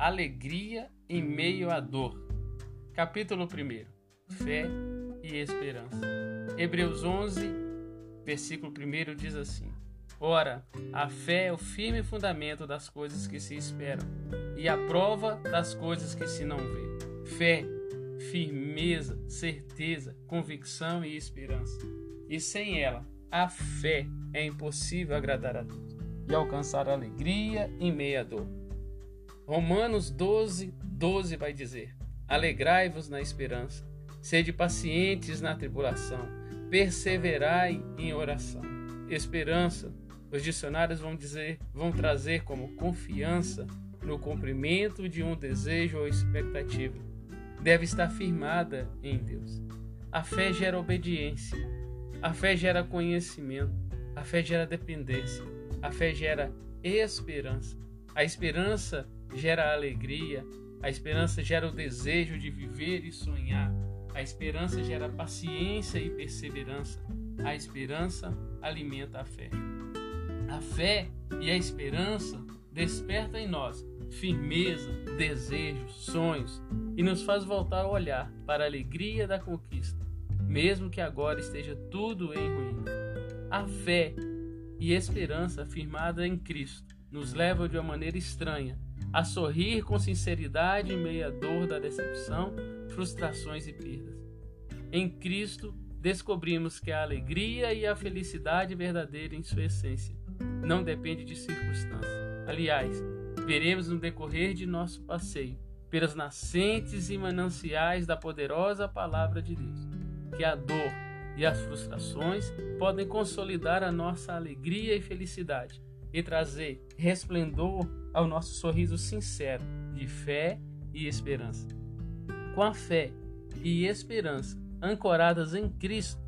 Alegria em meio à dor. Capítulo 1. Fé e esperança. Hebreus 11, versículo 1 diz assim: Ora, a fé é o firme fundamento das coisas que se esperam e a prova das coisas que se não vê. Fé, firmeza, certeza, convicção e esperança. E sem ela, a fé é impossível agradar a Deus e alcançar alegria em meia dor. Romanos 12, 12 vai dizer: Alegrai-vos na esperança, sede pacientes na tribulação, perseverai em oração. Esperança, os dicionários vão dizer, vão trazer como confiança no cumprimento de um desejo ou expectativa. Deve estar firmada em Deus. A fé gera obediência. A fé gera conhecimento. A fé gera dependência. A fé gera esperança. A esperança gera alegria. A esperança gera o desejo de viver e sonhar. A esperança gera paciência e perseverança. A esperança alimenta a fé. A fé e a esperança despertam em nós firmeza, desejos, sonhos e nos faz voltar a olhar para a alegria da conquista, mesmo que agora esteja tudo em ruína. A fé e esperança firmada em Cristo nos levam de uma maneira estranha a sorrir com sinceridade em meio à dor da decepção, frustrações e perdas. Em Cristo descobrimos que a alegria e a felicidade verdadeira em sua essência não depende de circunstâncias. Aliás, veremos no decorrer de nosso passeio, pelas nascentes e mananciais da poderosa palavra de Deus, que a dor e as frustrações podem consolidar a nossa alegria e felicidade e trazer resplendor ao nosso sorriso sincero de fé e esperança. Com a fé e esperança ancoradas em Cristo,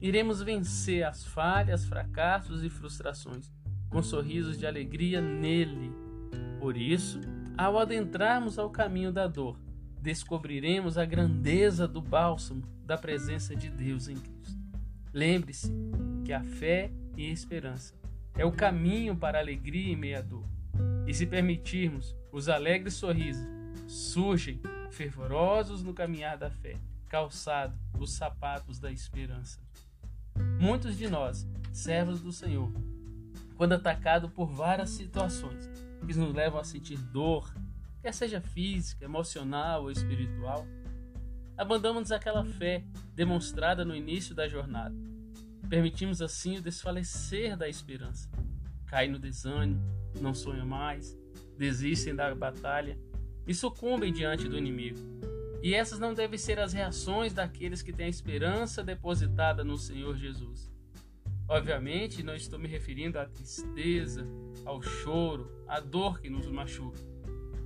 iremos vencer as falhas, fracassos e frustrações com sorrisos de alegria nele. Por isso, ao adentrarmos ao caminho da dor, descobriremos a grandeza do bálsamo da presença de Deus em Cristo. Lembre-se que a fé e esperança é o caminho para a alegria em meio à dor. E se permitirmos, os alegres sorrisos surgem fervorosos no caminhar da fé, calçado os sapatos da esperança. Muitos de nós, servos do Senhor, quando atacado por várias situações que nos levam a sentir dor, quer seja física, emocional ou espiritual, abandonamos aquela fé demonstrada no início da jornada. Permitimos assim o desfalecer da esperança. Caem no desânimo, não sonham mais, desistem da batalha e sucumbem diante do inimigo. E essas não devem ser as reações daqueles que têm a esperança depositada no Senhor Jesus. Obviamente, não estou me referindo à tristeza, ao choro, à dor que nos machuca,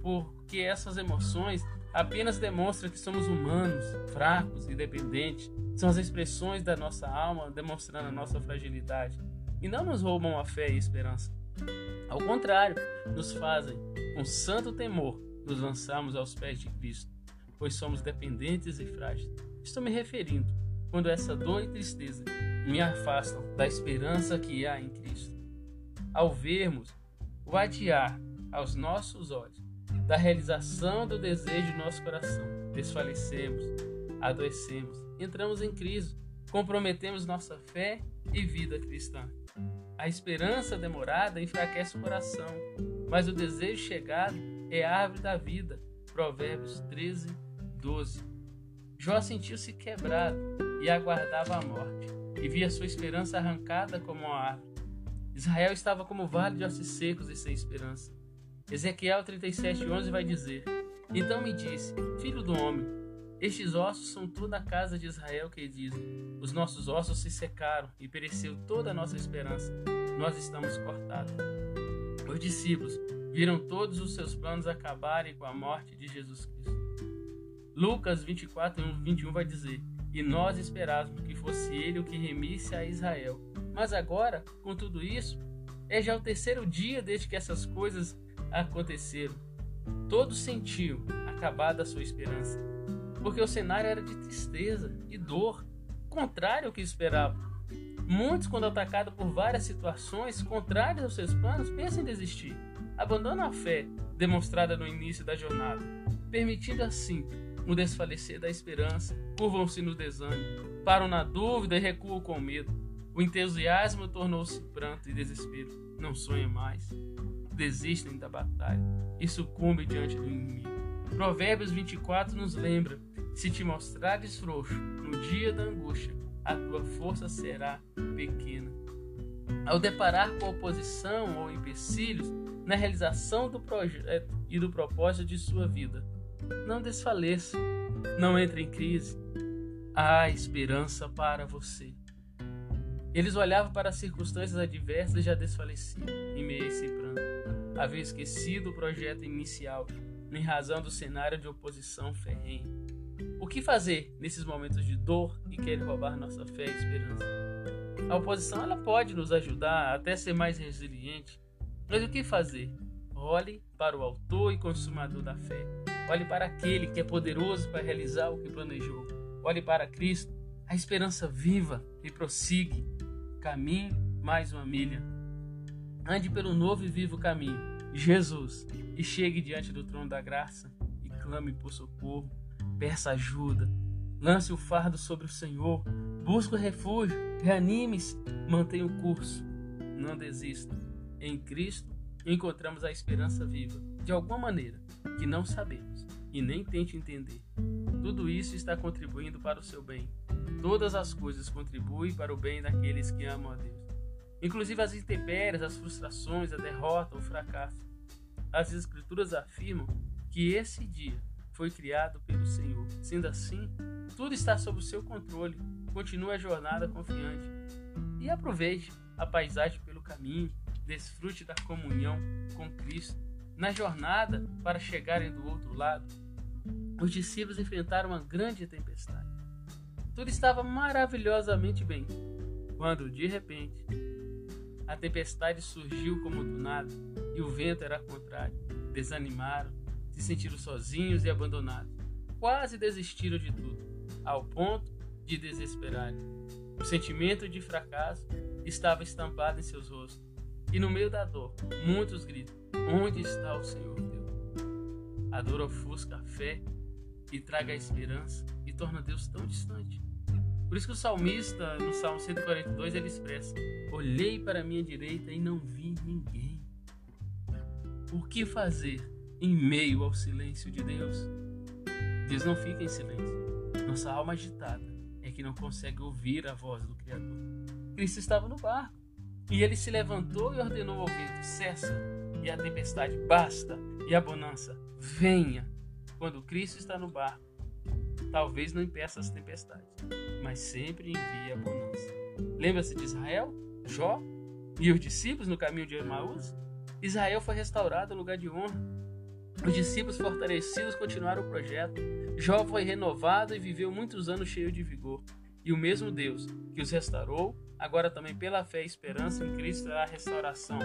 porque essas emoções apenas demonstram que somos humanos, fracos e dependentes. São as expressões da nossa alma demonstrando a nossa fragilidade e não nos roubam a fé e a esperança. Ao contrário, nos fazem, com santo temor, nos lançarmos aos pés de Cristo, pois somos dependentes e frágeis. Estou me referindo quando essa dor e tristeza me afastam da esperança que há em Cristo. Ao vermos o adiar aos nossos olhos da realização do desejo de nosso coração, desfalecemos, adoecemos, entramos em crise, comprometemos nossa fé e vida cristã. A esperança demorada enfraquece o coração, mas o desejo chegado é a árvore da vida. Provérbios 13, 12. Jó sentiu-se quebrado e aguardava a morte, e via sua esperança arrancada como uma árvore. Israel estava como vale de ossos secos e sem esperança. Ezequiel 37:11 vai dizer: Então me disse, filho do homem, estes ossos são toda a casa de Israel que dizem: Os nossos ossos se secaram e pereceu toda a nossa esperança. Nós estamos cortados. Os discípulos viram todos os seus planos acabarem com a morte de Jesus Cristo. Lucas 24, 21 vai dizer: E nós esperávamos que fosse ele o que remisse a Israel. Mas agora, com tudo isso, é já o terceiro dia desde que essas coisas aconteceram. Todos sentiam acabada a sua esperança, porque o cenário era de tristeza e dor, contrário ao que esperavam. Muitos, quando atacados por várias situações contrárias aos seus planos, pensam em desistir. abandonam a fé demonstrada no início da jornada, permitindo assim o desfalecer da esperança, curvam-se no desânimo, param na dúvida e recuam com medo. O entusiasmo tornou-se pranto e desespero. Não sonham mais, desistem da batalha e sucumbem diante do inimigo. Provérbios 24 nos lembra: se te mostrares frouxo no dia da angústia, a tua força será pequena. Ao deparar com oposição ou empecilhos na realização do projeto e do propósito de sua vida, não desfaleça, não entre em crise. Há esperança para você. Eles olhavam para as circunstâncias adversas e já desfaleciam, em meio a esse pranto. Havia esquecido o projeto inicial, em razão do cenário de oposição ferrenha. O que fazer nesses momentos de dor que querem roubar nossa fé e esperança? A oposição ela pode nos ajudar até ser mais resiliente, mas o que fazer? Olhe para o autor e consumador da fé. Olhe para aquele que é poderoso para realizar o que planejou. Olhe para Cristo, a esperança viva e prossigue. Caminhe mais uma milha. Ande pelo novo e vivo caminho, Jesus, e chegue diante do trono da graça e clame por socorro, peça ajuda, lance o fardo sobre o Senhor, busque o refúgio, reanime-se, mantenha o curso, não desista. Em Cristo encontramos a esperança viva, de alguma maneira, que não sabemos e nem tente entender. Tudo isso está contribuindo para o seu bem. Todas as coisas contribuem para o bem daqueles que amam a Deus. Inclusive as intempéries, as frustrações, a derrota, o fracasso. As Escrituras afirmam que esse dia foi criado pelo Senhor. Sendo assim, tudo está sob o seu controle. Continue a jornada confiante e aproveite a paisagem pelo caminho, desfrute da comunhão com Cristo. Na jornada para chegarem do outro lado, os discípulos enfrentaram uma grande tempestade. Tudo estava maravilhosamente bem, quando de repente a tempestade surgiu como do nada e o vento era contrário. Desanimaram, se sentiram sozinhos e abandonados. Quase desistiram de tudo, ao ponto de desesperarem. O sentimento de fracasso estava estampado em seus rostos e no meio da dor, muitos gritam: Onde está o Senhor Deus? A dor ofusca a fé e traga a esperança e torna Deus tão distante. Por isso que o salmista, no Salmo 142, ele expressa: Olhei para a minha direita e não vi ninguém. O que fazer em meio ao silêncio de Deus? Deus não fica em silêncio. Nossa alma agitada é que não consegue ouvir a voz do Criador. Cristo estava no barco e ele se levantou e ordenou ao vento: cessa, e a tempestade basta, e a bonança venha. Quando Cristo está no barco, talvez não impeça as tempestades, mas sempre envia a bonança. Lembra-se de Israel, Jó e os discípulos no caminho de Emaús? Israel foi restaurado ao lugar de honra. Os discípulos fortalecidos continuaram o projeto. Jó foi renovado e viveu muitos anos cheio de vigor. E o mesmo Deus que os restaurou agora também pela fé e esperança em Cristo há restauração,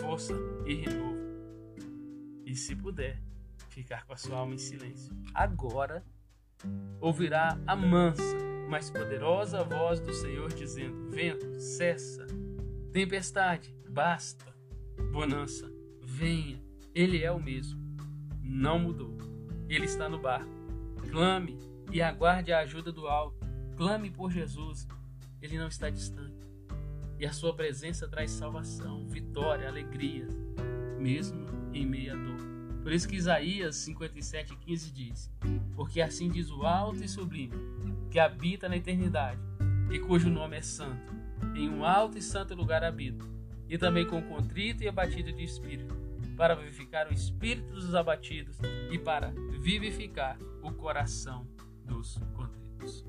força e renovo. E se puder, ficar com a sua alma em silêncio. Agora ouvirá a mansa, mas poderosa voz do Senhor dizendo: Vento, cessa. Tempestade, basta. Bonança, venha. Ele é o mesmo. Não mudou. Ele está no barco. Clame e aguarde a ajuda do alto. Clame por Jesus. Ele não está distante e a sua presença traz salvação, vitória, alegria, mesmo em meio à dor. Por isso que Isaías 57,15 diz: Porque assim diz o alto e sublime, que habita na eternidade, e cujo nome é santo, em um alto e santo lugar habita, e também com contrito e abatido de espírito, para vivificar o espírito dos abatidos e para vivificar o coração dos contritos.